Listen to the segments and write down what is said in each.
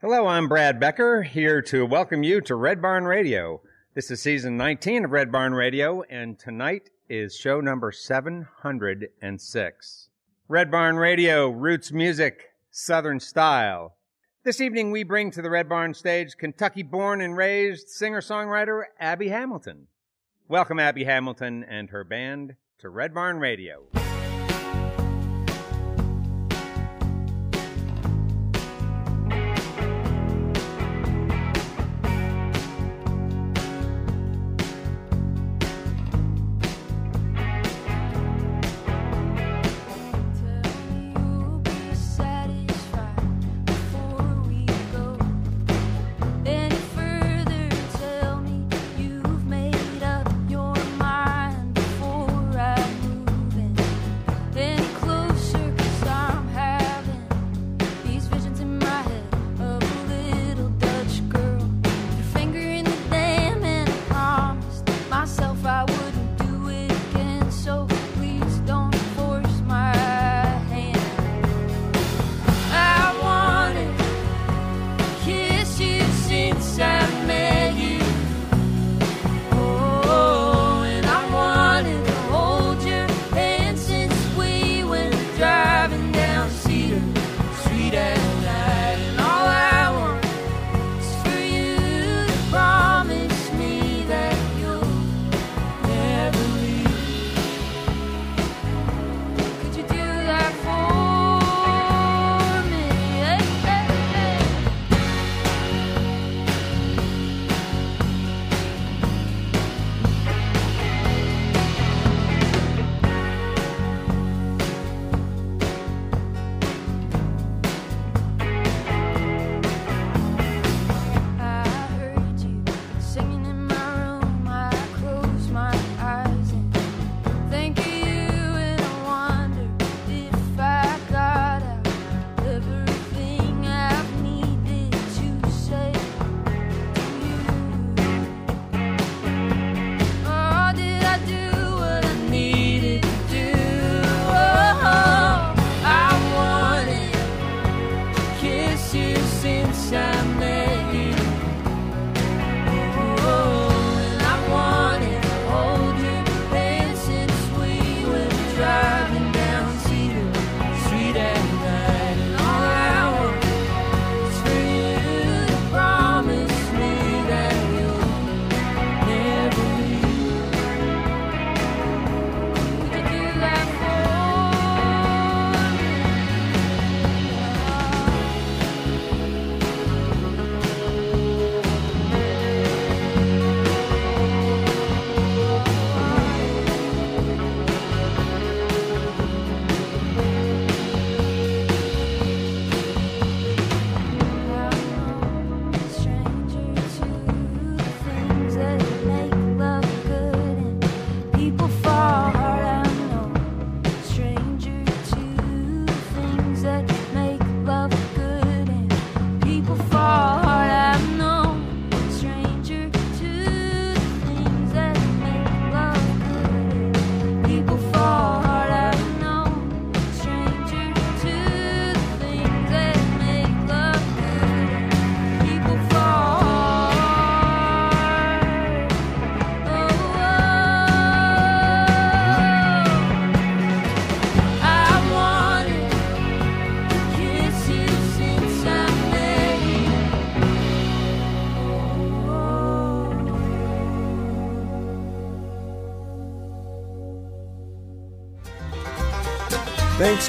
Hello, I'm Brad Becker, here to welcome you to Red Barn Radio. This is season 19 of Red Barn Radio, and tonight is show number 706. Red Barn Radio, roots music, southern style. This evening we bring to the Red Barn stage Kentucky born and raised singer-songwriter Abby Hamilton. Welcome Abby Hamilton and her band to Red Barn Radio.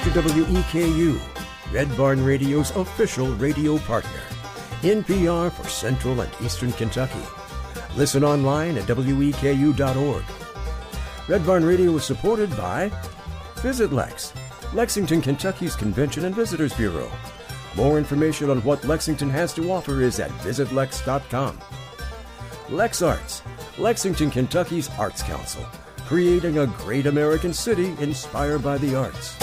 Thanks WEKU, Red Barn Radio's official radio partner. NPR for Central and Eastern Kentucky. Listen online at weku.org. Red Barn Radio is supported by Visit Lex, Lexington, Kentucky's Convention and Visitors Bureau. More information on what Lexington has to offer is at visitlex.com. Lex Arts, Lexington, Kentucky's Arts Council, creating a great American city inspired by the arts.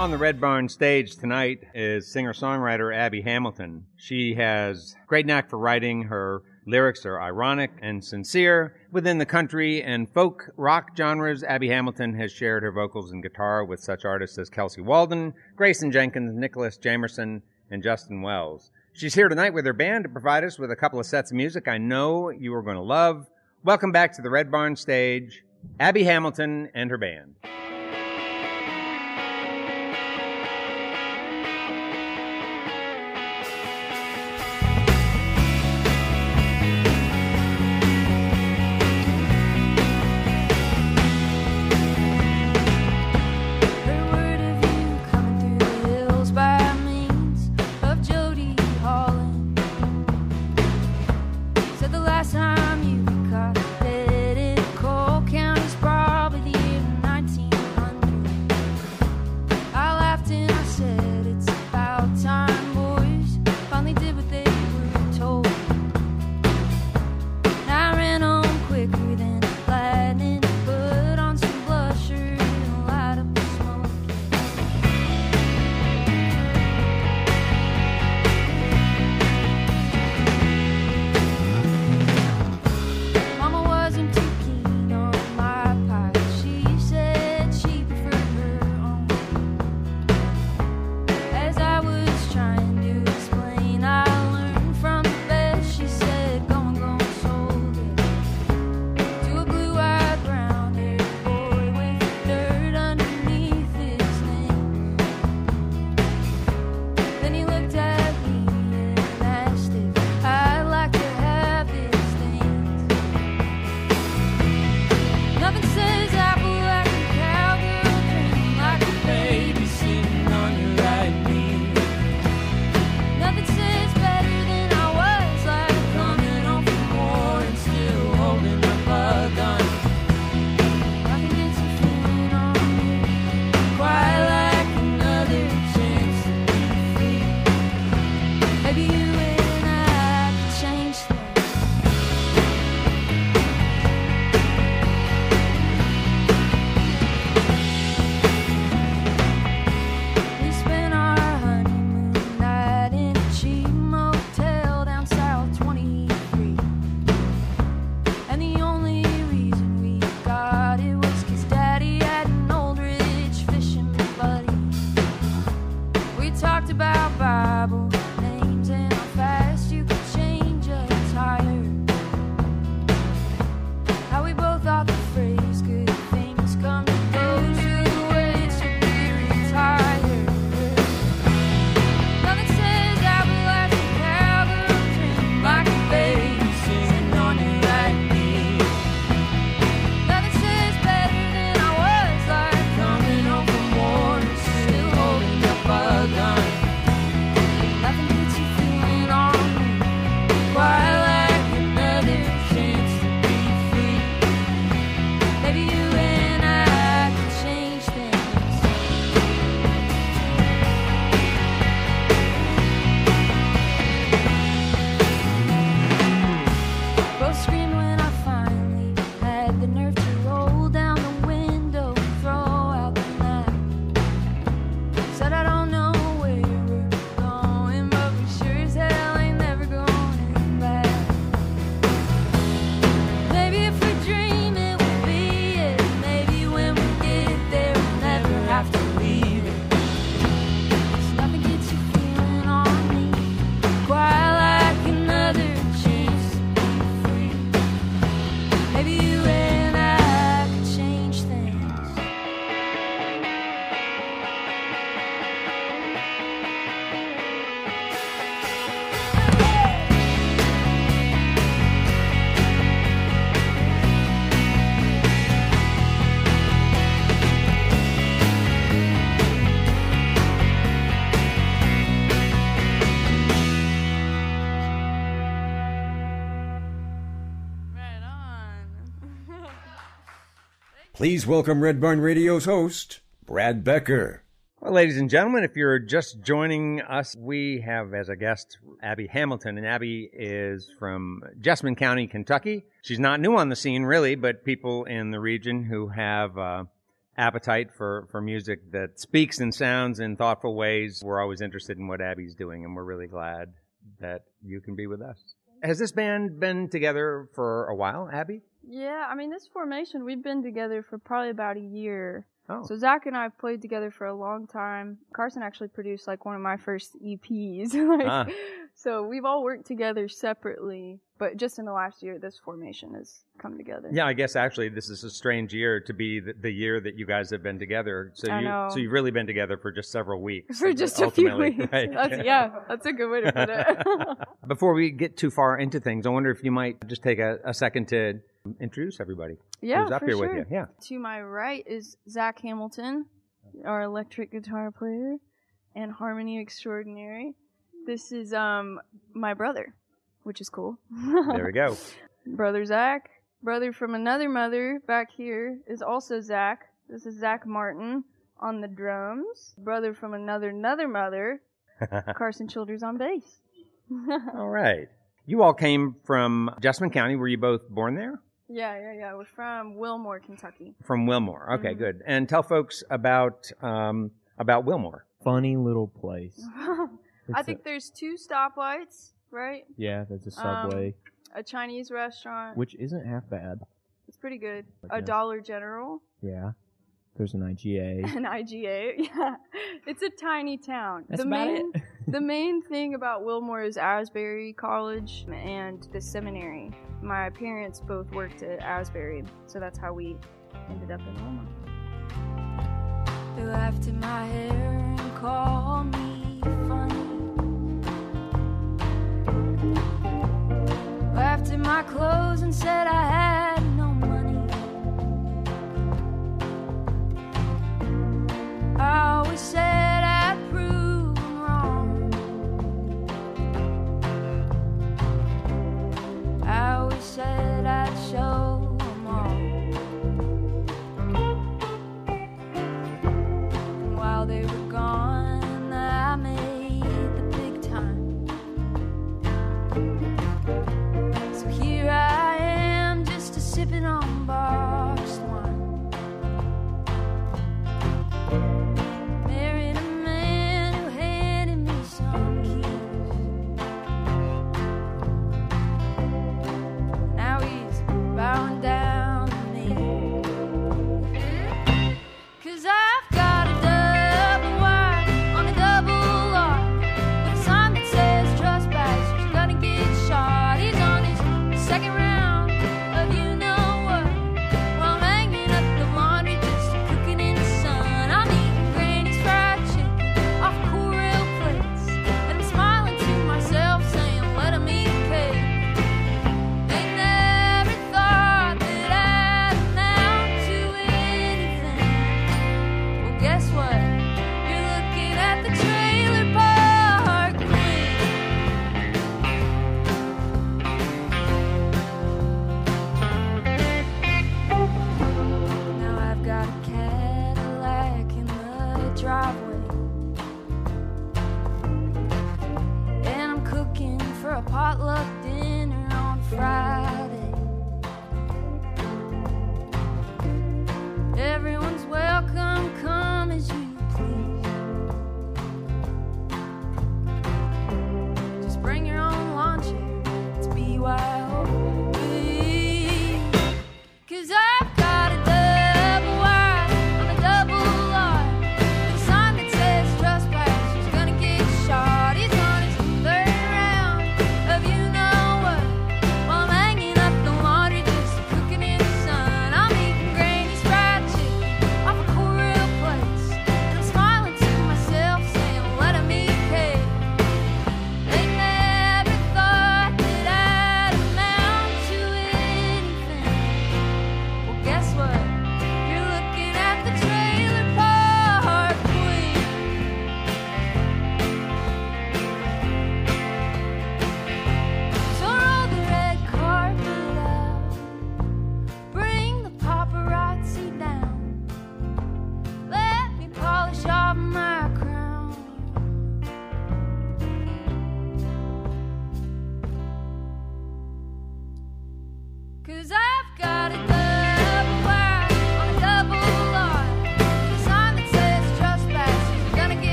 On the Red Barn stage tonight is singer songwriter Abby Hamilton. She has great knack for writing. Her lyrics are ironic and sincere. Within the country and folk rock genres, Abby Hamilton has shared her vocals and guitar with such artists as Kelsey Waldon, Grayson Jenkins, Nicholas Jamerson, and Justin Wells. She's here tonight with her band to provide us with a couple of sets of music I know you are going to love. Welcome back to the Red Barn stage, Abby Hamilton and her band. Said the last time. Please welcome Redbarn Radio's host, Brad Becker. Well, ladies and gentlemen, if you're just joining us, we have as a guest Abby Hamilton, and Abby is from Jessamine County, Kentucky. She's not new on the scene, really, but people in the region who have uh, appetite for, for music that speaks and sounds in thoughtful ways, we're always interested in what Abby's doing, and we're really glad that you can be with us. Has this band been together for a while, Abby? Yeah, I mean, this formation, we've been together for probably about a year. Oh. So Zach and I played together for a long time. Carson actually produced like one of my first EPs. like, ah. So we've all worked together separately, but just in the last year, this formation has come together. Yeah, I guess actually this is a strange year to be the, the year that you guys have been together. So I you know. so you've really been together for just several weeks. For uh, just a few weeks. Right? That's, yeah, that's a good way to put it. Before we get too far into things, I wonder if you might just take a, a second to introduce everybody yeah, who's up for here sure. with you. Yeah. To my right is Zach Hamilton, our electric guitar player and harmony extraordinary. This is um my brother, which is cool. There we go. brother Zach. Brother from another mother back here is also Zach. This is Zach Martin on the drums. Brother from another another mother, Carson Childers on bass. all right. You all came from Jessamine County. Were you both born there? Yeah, yeah, yeah. We're from Wilmore, Kentucky. From Wilmore. Okay, Mhm. good. And tell folks about um, about Wilmore. Funny little place. I It's a- think there's two stoplights, right? yeah, there's a Um, subway, A Chinese restaurant. which isn't half bad. It's pretty good. A Dollar General. Yeah, there's an IGA. An IGA. Yeah. It's a tiny town. That's the about main it. The main thing about Wilmore is Asbury College and the seminary. My parents both worked at Asbury, so that's how we ended up in Wilmore. They laughed in my hair and called me funny. Laughed in my clothes and said I had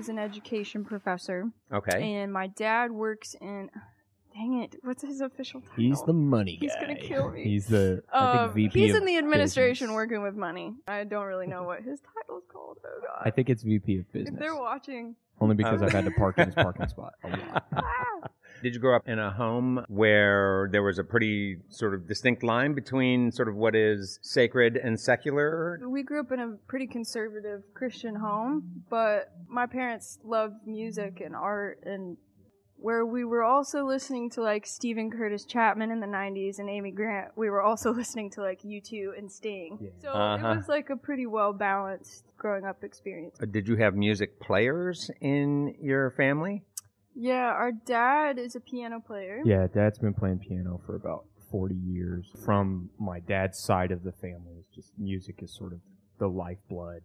is an education professor, Okay. and my dad works in. Dang it! What's his official title? He's the money guy. He's gonna kill me. He's the I Um, think VP he's of in the administration business. working with money. I don't really know what his title's called. Oh god! I think it's VP of if business. they're watching, Only because Um, I've had to park in his parking spot a lot. ah, Did you grow up in a home where there was a pretty sort of distinct line between sort of what is sacred and secular? we grew up in a pretty conservative Christian home, but my parents loved music and art and where we were also listening to like Steven Curtis Chapman in the 90s and Amy Grant, we were also listening to like U2 and Sting. Yeah. So Uh-huh. it was like a pretty well balanced growing up experience. Uh, Did you have music players in your family? Yeah, our dad is a piano player. Yeah, Dad's been playing piano for about 40 years. From my dad's side of the family, it's just music is sort of the lifeblood.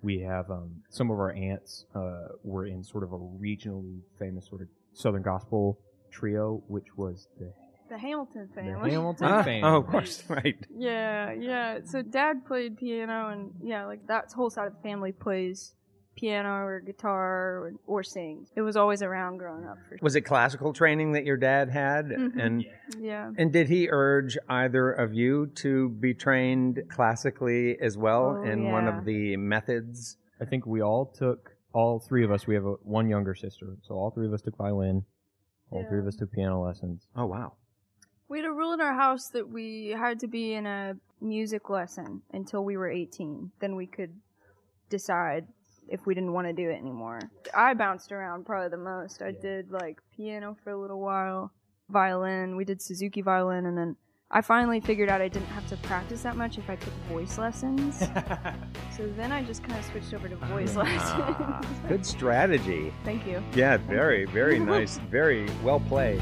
We have um, some of our aunts uh, were in sort of a regionally famous sort of Southern gospel trio, which was the, The Hamilton family. the family. Hamilton Ah, family. oh, of course, right. Yeah, yeah. So dad played piano, and yeah, like that whole side of the family plays piano or guitar or, or sings. It was always around growing up. For Was it classical training that your dad had? Mhm. And yeah. and did he urge either of you to be trained classically as well Oh, in one of the methods? I think we all took, all three of us, we have a, one younger sister, so all three of us took violin. All three of us took piano lessons. Oh wow. We had a rule in our house that we had to be in a music lesson until we were 18. Then we could decide if we didn't want to do it anymore. I bounced around probably the most. I Yeah. did like piano for a little while, violin. We did Suzuki violin, and then I finally figured out I didn't have to practice that much if I took voice lessons. so then I just kind of switched over to voice Ah, lessons. good strategy. Thank you. Yeah, very, very nice. Very well played.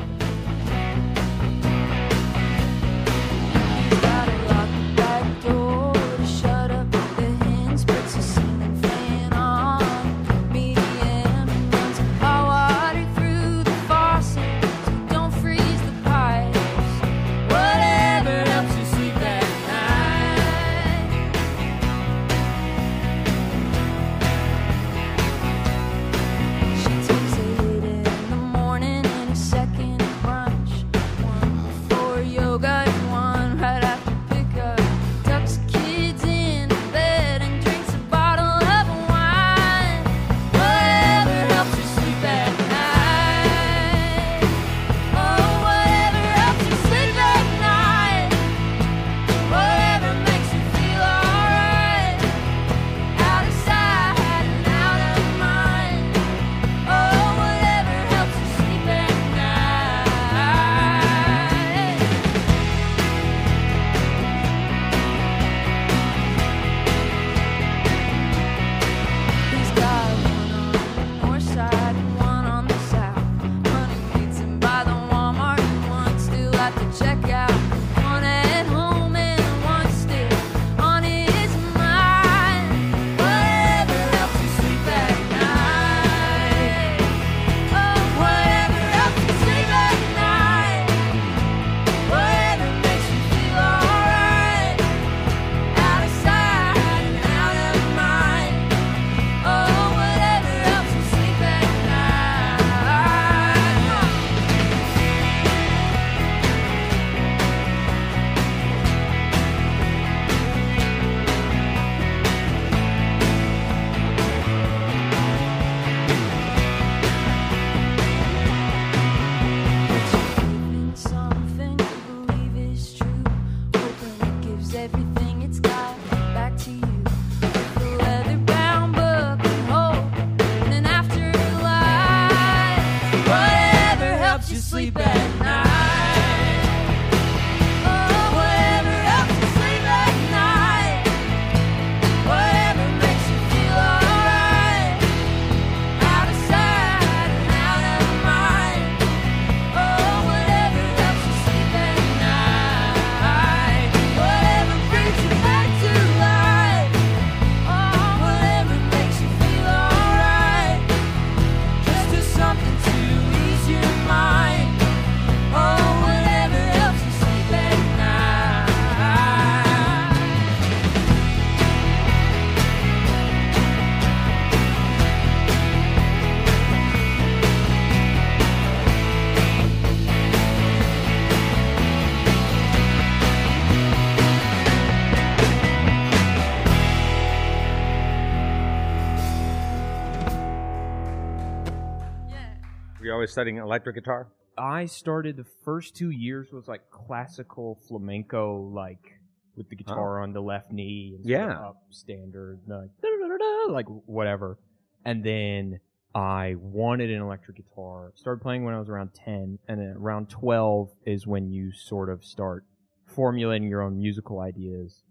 Always studying electric guitar? I started the first two years was like classical flamenco, like with the guitar on the left knee, and sort of Yeah. up standard, like da-da-da-da-da, like whatever. And then I wanted an electric guitar. Started playing when I was around ten, and then around twelve is when you sort of start formulating your own musical ideas.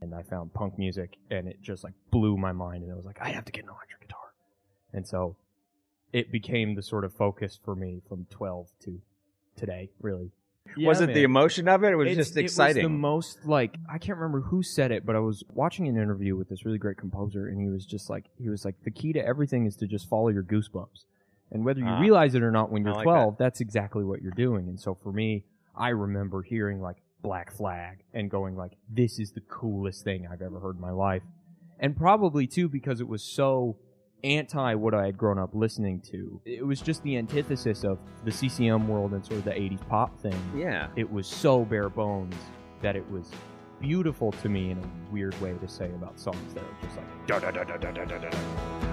And I found punk music, and it just like blew my mind, and I was like, I have to get an electric guitar. And so it became the sort of focus for me from 12 to today, really. was Yeah, it the emotion of it? It was It's- just exciting? It was the most like I can't remember who said it, but I was watching an interview with this really great composer, and he was just like, he was like, the key to everything is to just follow your goosebumps, and whether you Ah. realize it or not when you're like 12, that's exactly what you're doing. And so for me, I remember hearing like Black Flag and going like, this is the coolest thing I've ever heard in my life, and probably too because it was so anti what I had grown up listening to. It was just the antithesis of the CCM world and sort of the 80s pop thing yeah. it was so bare bones that it was beautiful to me in a weird way to say about songs that are just like da da da da da da da da.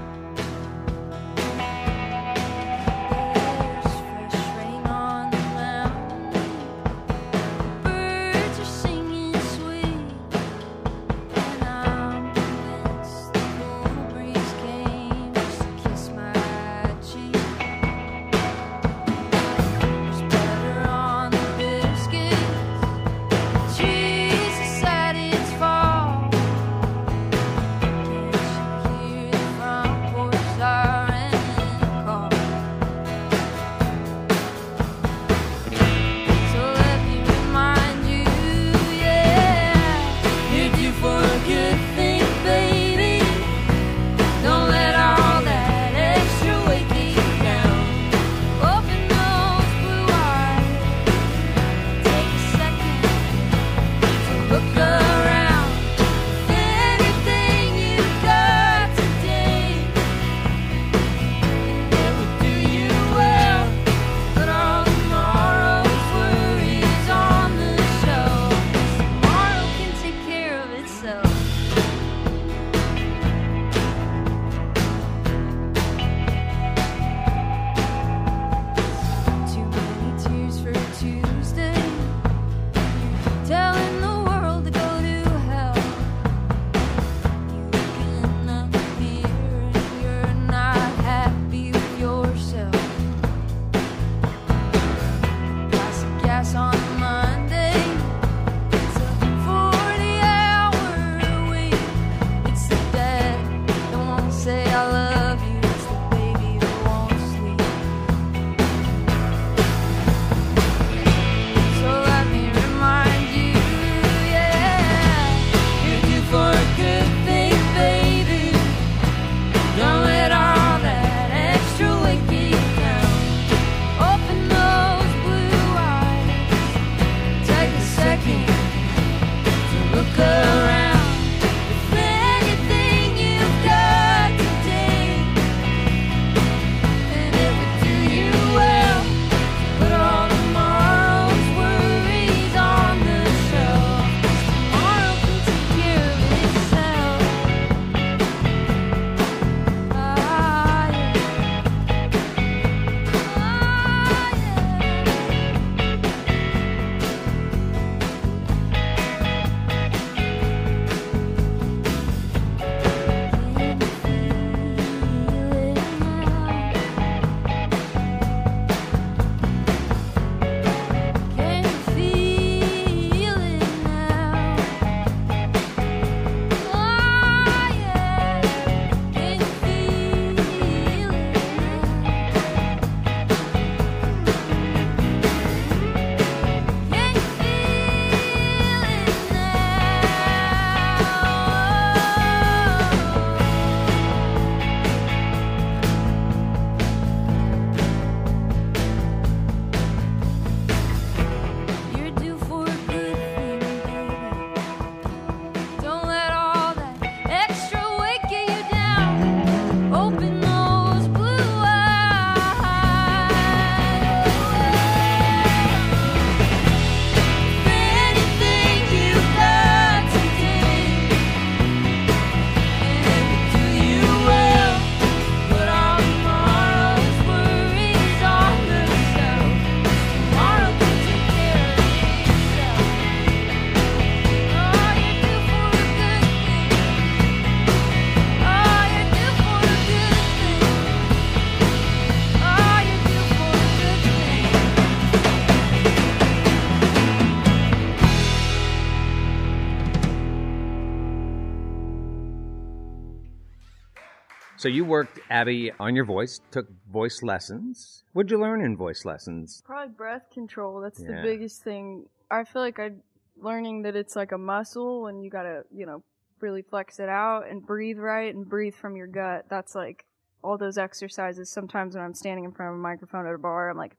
So you worked, Abby, on your voice, took voice lessons. What'd you learn in voice lessons? Probably breath control. That's Yeah. the biggest thing. I feel like I learning that it's like a muscle and you gotta, you know, really flex it out and breathe right and breathe from your gut. That's like all those exercises. Sometimes when I'm standing in front of a microphone at a bar, I'm like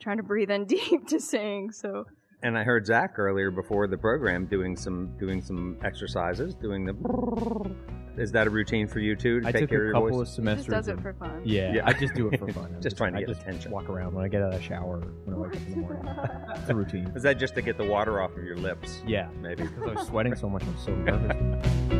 trying to breathe in deep to sing. So And I heard Zach earlier before the program doing some doing some exercises, doing the. Is that a routine for you too? To I take took care a of your couple voice? of he semesters. just does it and- for fun. yeah, Yeah. I just do it for fun. I'm Just trying to I get just attention. Walk around when I get out of the shower when I wake up in the morning. it's a routine. Is that just to get the water off of your lips? Yeah, Maybe. because I was sweating so much, I'm so nervous.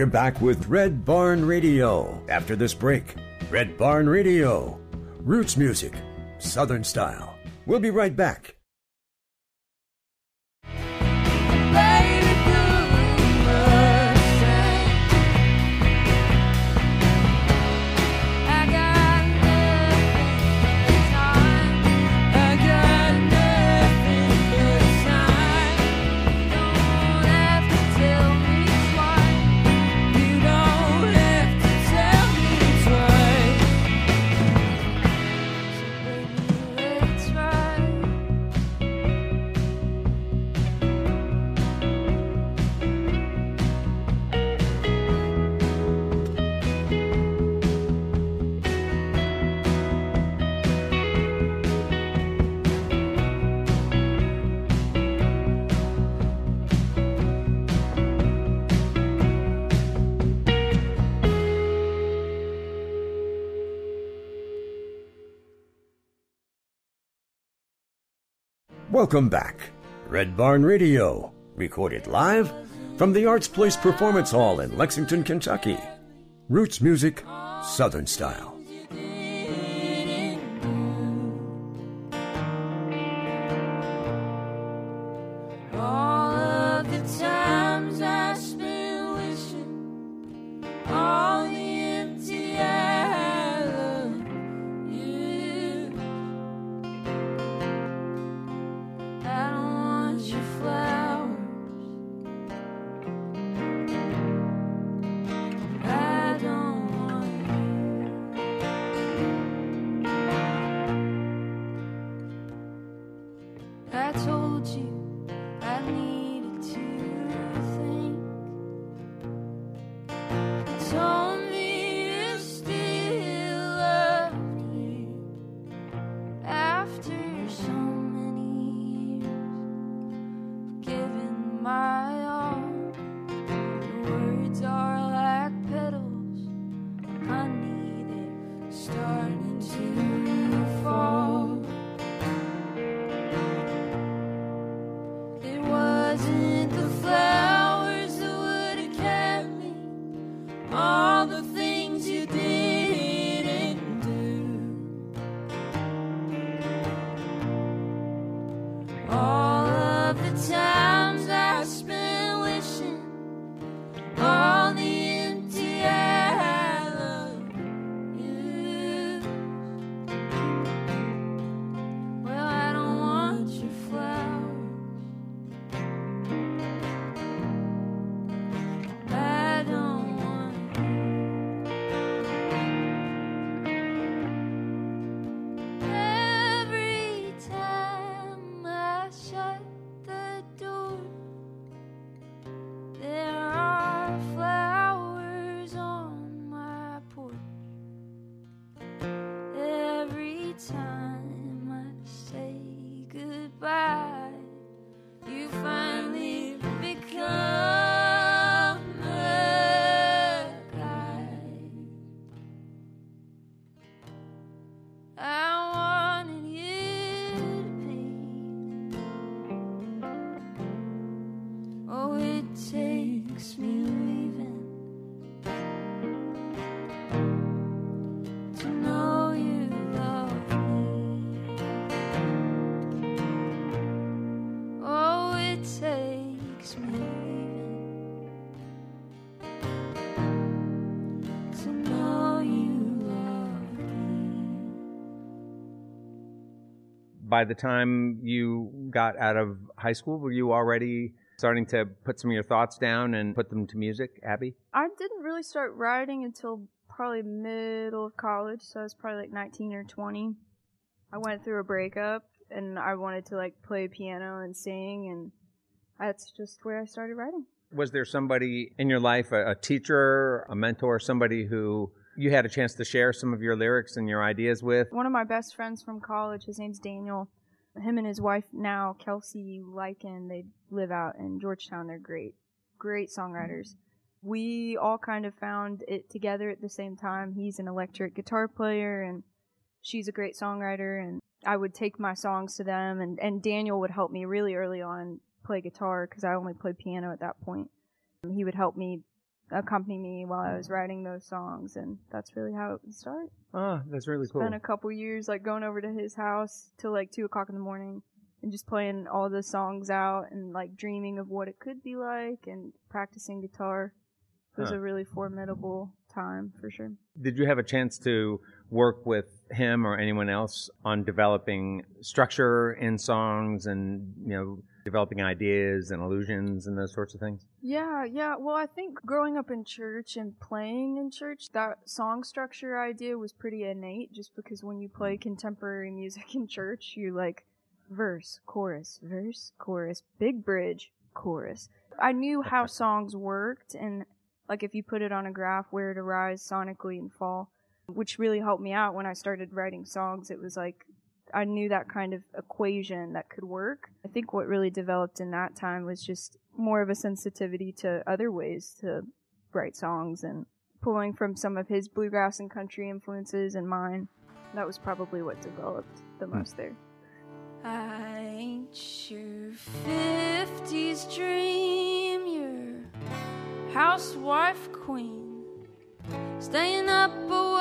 We're back with Red Barn Radio after this break. Red Barn Radio, roots music, Southern style. We'll be right back. Welcome back. Red Barn Radio, recorded live from the Arts Place Performance Hall in Lexington, Kentucky. Roots music, Southern style. By the time you got out of high school, were you already starting to put some of your thoughts down and put them to music, Abby? I didn't really start writing until probably middle of college, so I was probably like 19 or 20. I went through a breakup and I wanted to like play piano and sing, and that's just where I started writing. Was there somebody in your life, a, a teacher, a mentor, somebody who you had a chance to share some of your lyrics and your ideas with? One of my best friends from college, his name's Daniel. Him and his wife now, Kelsey Lycan, they live out in Georgetown. They're great, great songwriters. We all kind of found it together at the same time. He's an electric guitar player and she's a great songwriter and I would take my songs to them and, and Daniel would help me really early on play guitar because I only played piano at that point. He would help me accompany me while I was mm. writing those songs and that's really how it would start Oh, that's really cool. spent a couple years like going over to his house till like two o'clock in the morning and just playing all the songs out and like dreaming of what it could be like and practicing guitar. It was Huh. a really formidable time for sure. Did you have a chance to work with him or anyone else on developing structure in songs and, you know, developing ideas and illusions and those sorts of things? Yeah, yeah. Well, I think growing up in church and playing in church, that song structure idea was pretty innate just because when you play mm. contemporary music in church, you like verse, chorus, verse, chorus, big bridge, chorus. I knew how songs worked and like if you put it on a graph where to rise sonically and fall, which really helped me out when I started writing songs. It was like I knew that kind of equation that could work. I think what really developed in that time was just more of a sensitivity to other ways to write songs and pulling from some of his bluegrass and country influences and mine. That was probably what developed the hmm. most there. I ain't your fifties dream, your housewife queen, staying up waiting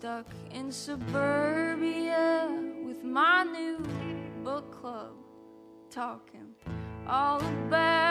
stuck in suburbia with my new book club, talking all about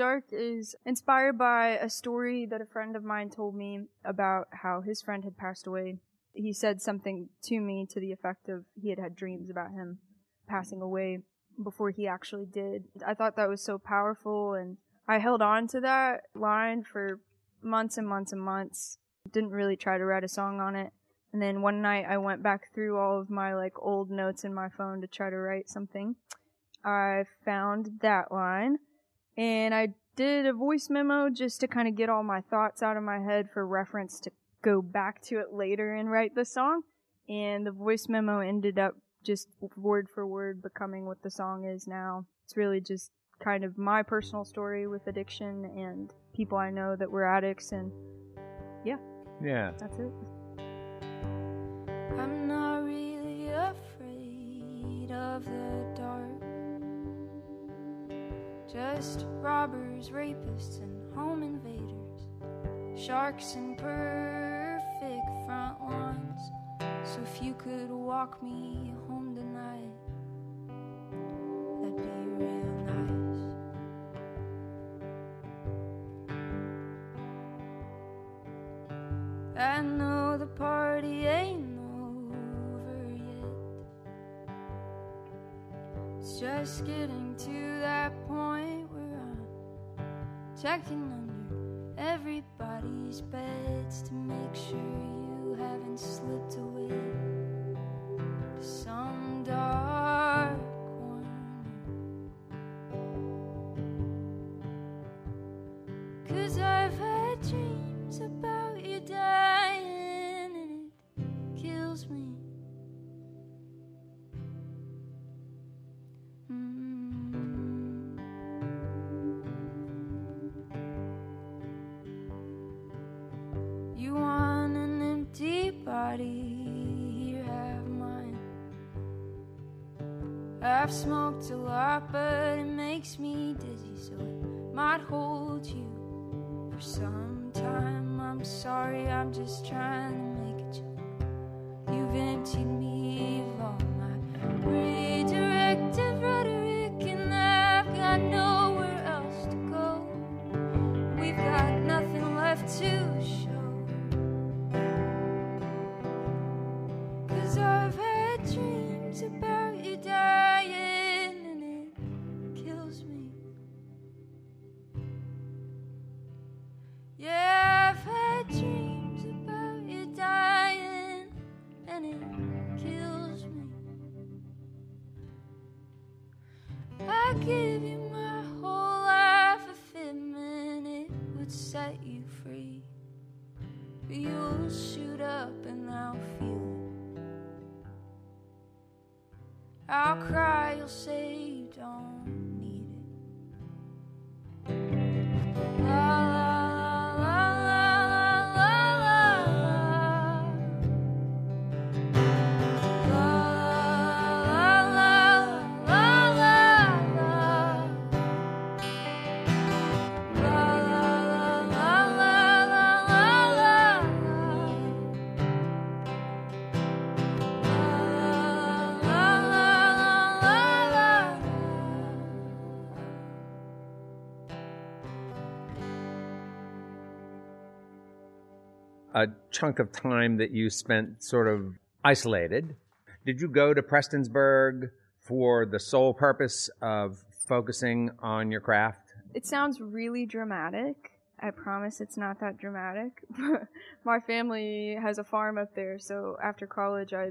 Dark is inspired by a story that a friend of mine told me about how his friend had passed away. He said something to me to the effect of he had had dreams about him passing away before he actually did. I thought that was so powerful and I held on to that line for months and months and months. Didn't really try to write a song on it. And then one night I went back through all of my like old notes in my phone to try to write something. I found that line and I did a voice memo just to kind of get all my thoughts out of my head for reference to go back to it later and write the song. And the voice memo ended up just word for word becoming what the song is now. It's really just kind of my personal story with addiction and people I know that were addicts, and Yeah. Yeah. That's it. I'm not really afraid of the dark. Just robbers, rapists, and home invaders. Sharks and perfect front lawns. So if you could walk me home tonight, that'd be real nice. I know the party ain't over yet. It's just getting checking under everybody's beds to make sure you haven't slipped away smoked set you free. You'll shoot up and I'll feel it. I'll cry, you'll say you don't chunk of time that you spent sort of isolated. Did you go to Prestonsburg for the sole purpose of focusing on your craft? It sounds really dramatic. I promise it's not that dramatic. My family has a farm up there, so after college, I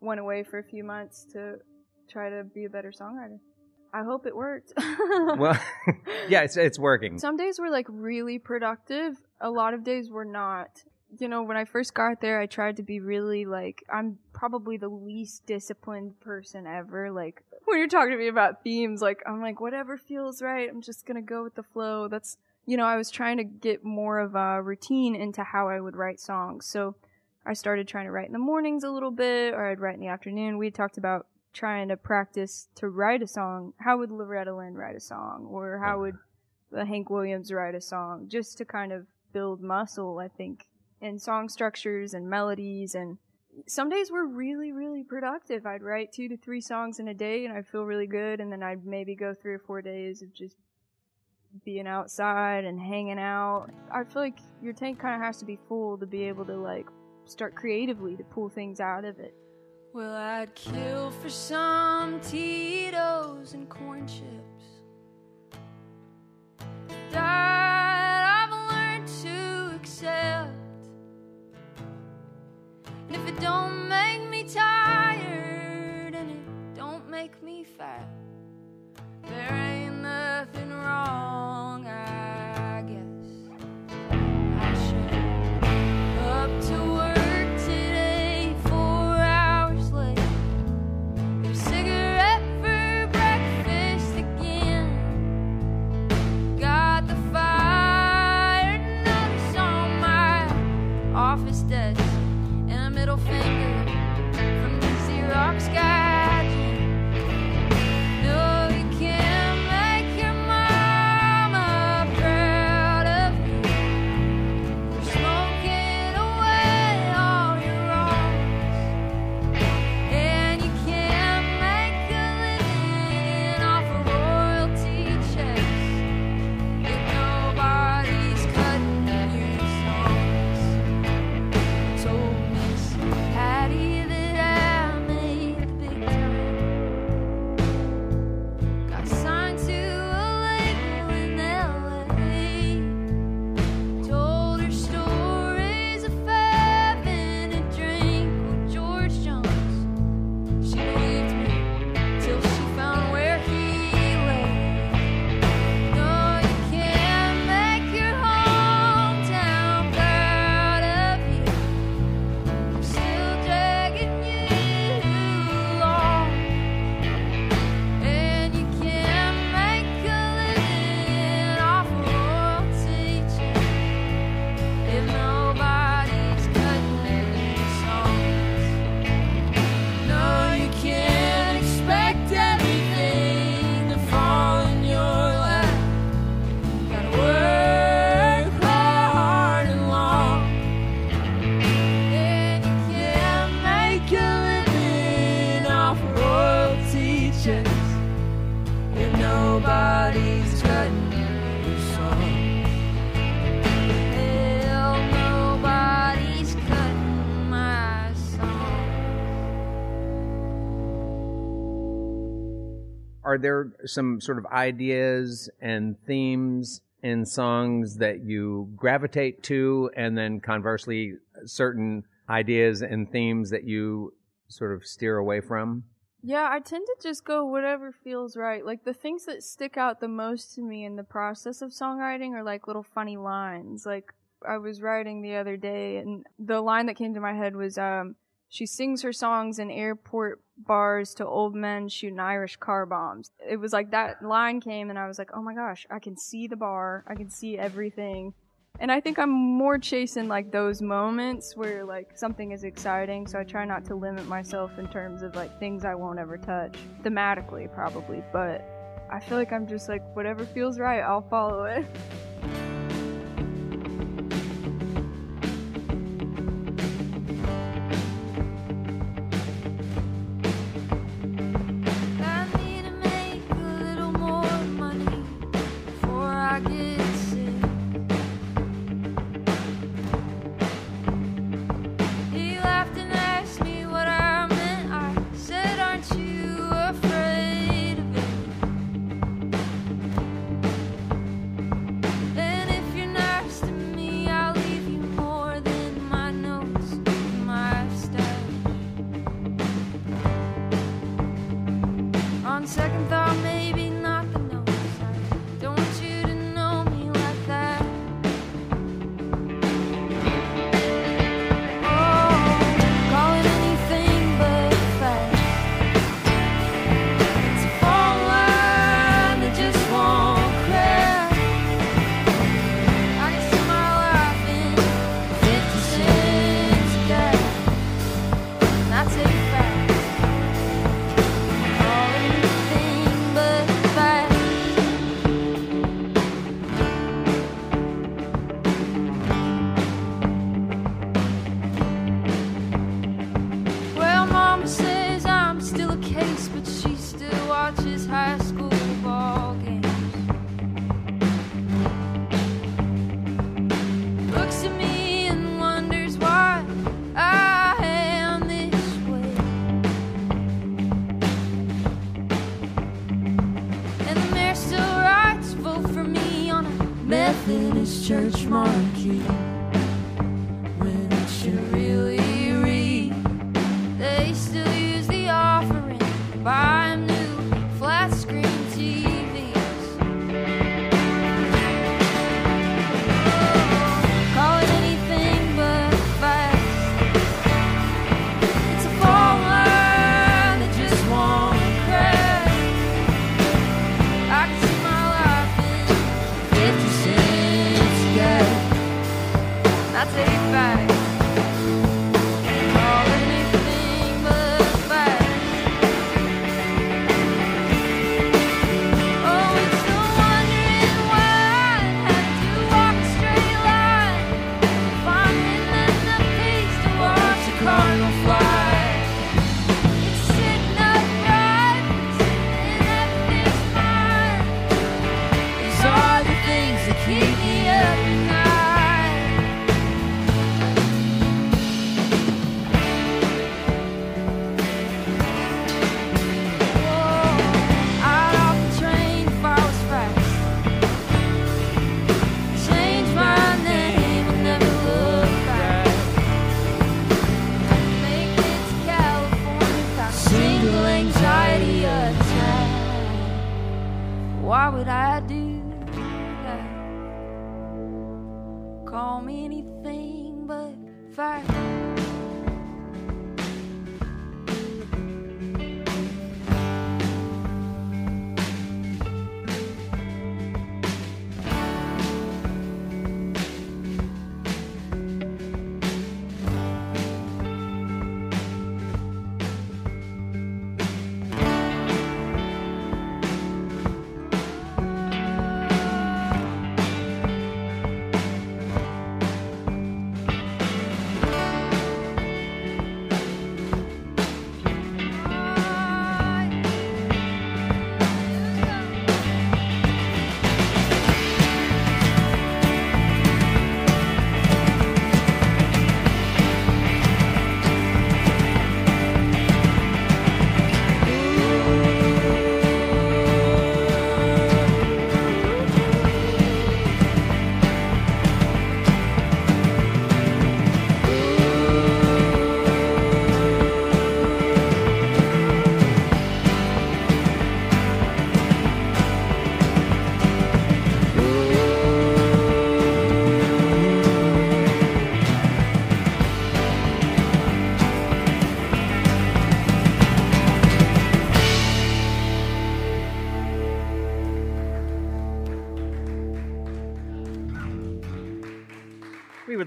went away for a few months to try to be a better songwriter. I hope it worked. Well, yeah, it's it's working. Some days were like really productive. A lot of days were not. You know, when I first got there, I tried to be really like, I'm probably the least disciplined person ever. Like, when you're talking to me about themes, like, I'm like, whatever feels right, I'm just gonna go with the flow. That's, you know, I was trying to get more of a routine into how I would write songs. So I started trying to write in the mornings a little bit, or I'd write in the afternoon. We talked about trying to practice to write a song. How would Loretta Lynn write a song? Or how would Hank Williams write a song? Just to kind of build muscle, I think, in song structures and melodies. And some days were really, really productive. I'd write two to three songs in a day and I'd feel really good. And then I'd maybe go three or four days of just being outside and hanging out. I feel like your tank kind of has to be full to be able to like start creatively to pull things out of it. Well, I'd kill for some Tito's and corn chips. That don't make me tired and it don't make me fat, Are there some sort of ideas and themes in songs that you gravitate to, and then conversely, certain ideas and themes that you sort of steer away from? Yeah, I tend to just go whatever feels right. Like the things that stick out the most to me in the process of songwriting are like little funny lines. Like I was writing the other day and the line that came to my head was um she sings her songs in airport bars to old men shooting Irish car bombs. It was like that line came and I was like, "Oh my gosh, I can see the bar. I can see everything." And I think I'm more chasing like those moments where like something is exciting, so I try not to limit myself in terms of like things I won't ever touch. Thematically, probably, but I feel like I'm just like whatever feels right, I'll follow it.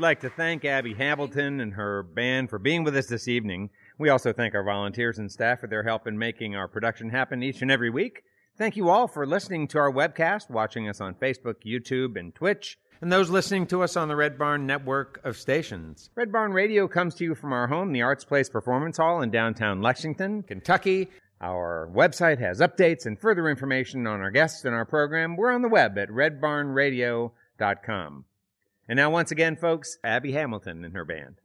Would like to thank Abby Hamilton and her band for being with us this evening. We also thank our volunteers and staff for their help in making our production happen each and every week. Thank you all for listening to our webcast, watching us on Facebook, YouTube, and Twitch, and those listening to us on the Red Barn network of stations. Red Barn Radio comes to you from our home, the Arts Place Performance Hall in downtown Lexington, Kentucky. Our website has updates and further information on our guests and our program. We're on the web at redbarnradio.com. And now, once again, folks, Abby Hamilton and her band.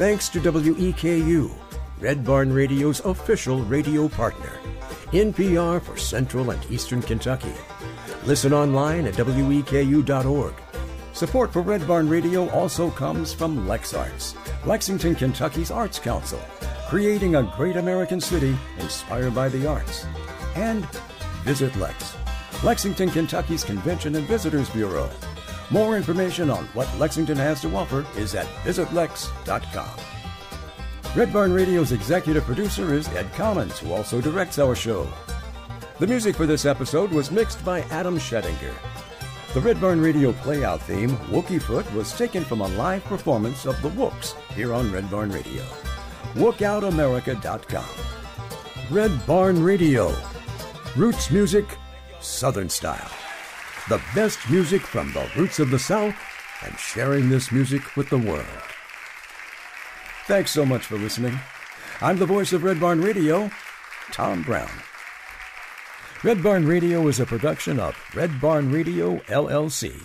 Thanks to WEKU, Red Barn Radio's official radio partner. NPR for Central and Eastern Kentucky. Listen online at weku.org. Support for Red Barn Radio also comes from LexArts, Lexington, Kentucky's Arts Council, creating a great American city inspired by the arts. And Visit Lex, Lexington, Kentucky's Convention and Visitors Bureau. More information on what Lexington has to offer is at visitlex.com. Red Barn Radio's executive producer is Ed Collins, who also directs our show. The music for this episode was mixed by Adam Schettinger. The Red Barn Radio playout theme, Wookie Foot, was taken from a live performance of the Wooks here on Red Barn Radio. WookOutAmerica.com. Red Barn Radio. Roots music, Southern style. The best music from the roots of the South and sharing this music with the world. Thanks so much for listening. I'm the voice of Red Barn Radio, Tom Brown. Red Barn Radio is a production of Red Barn Radio, LLC.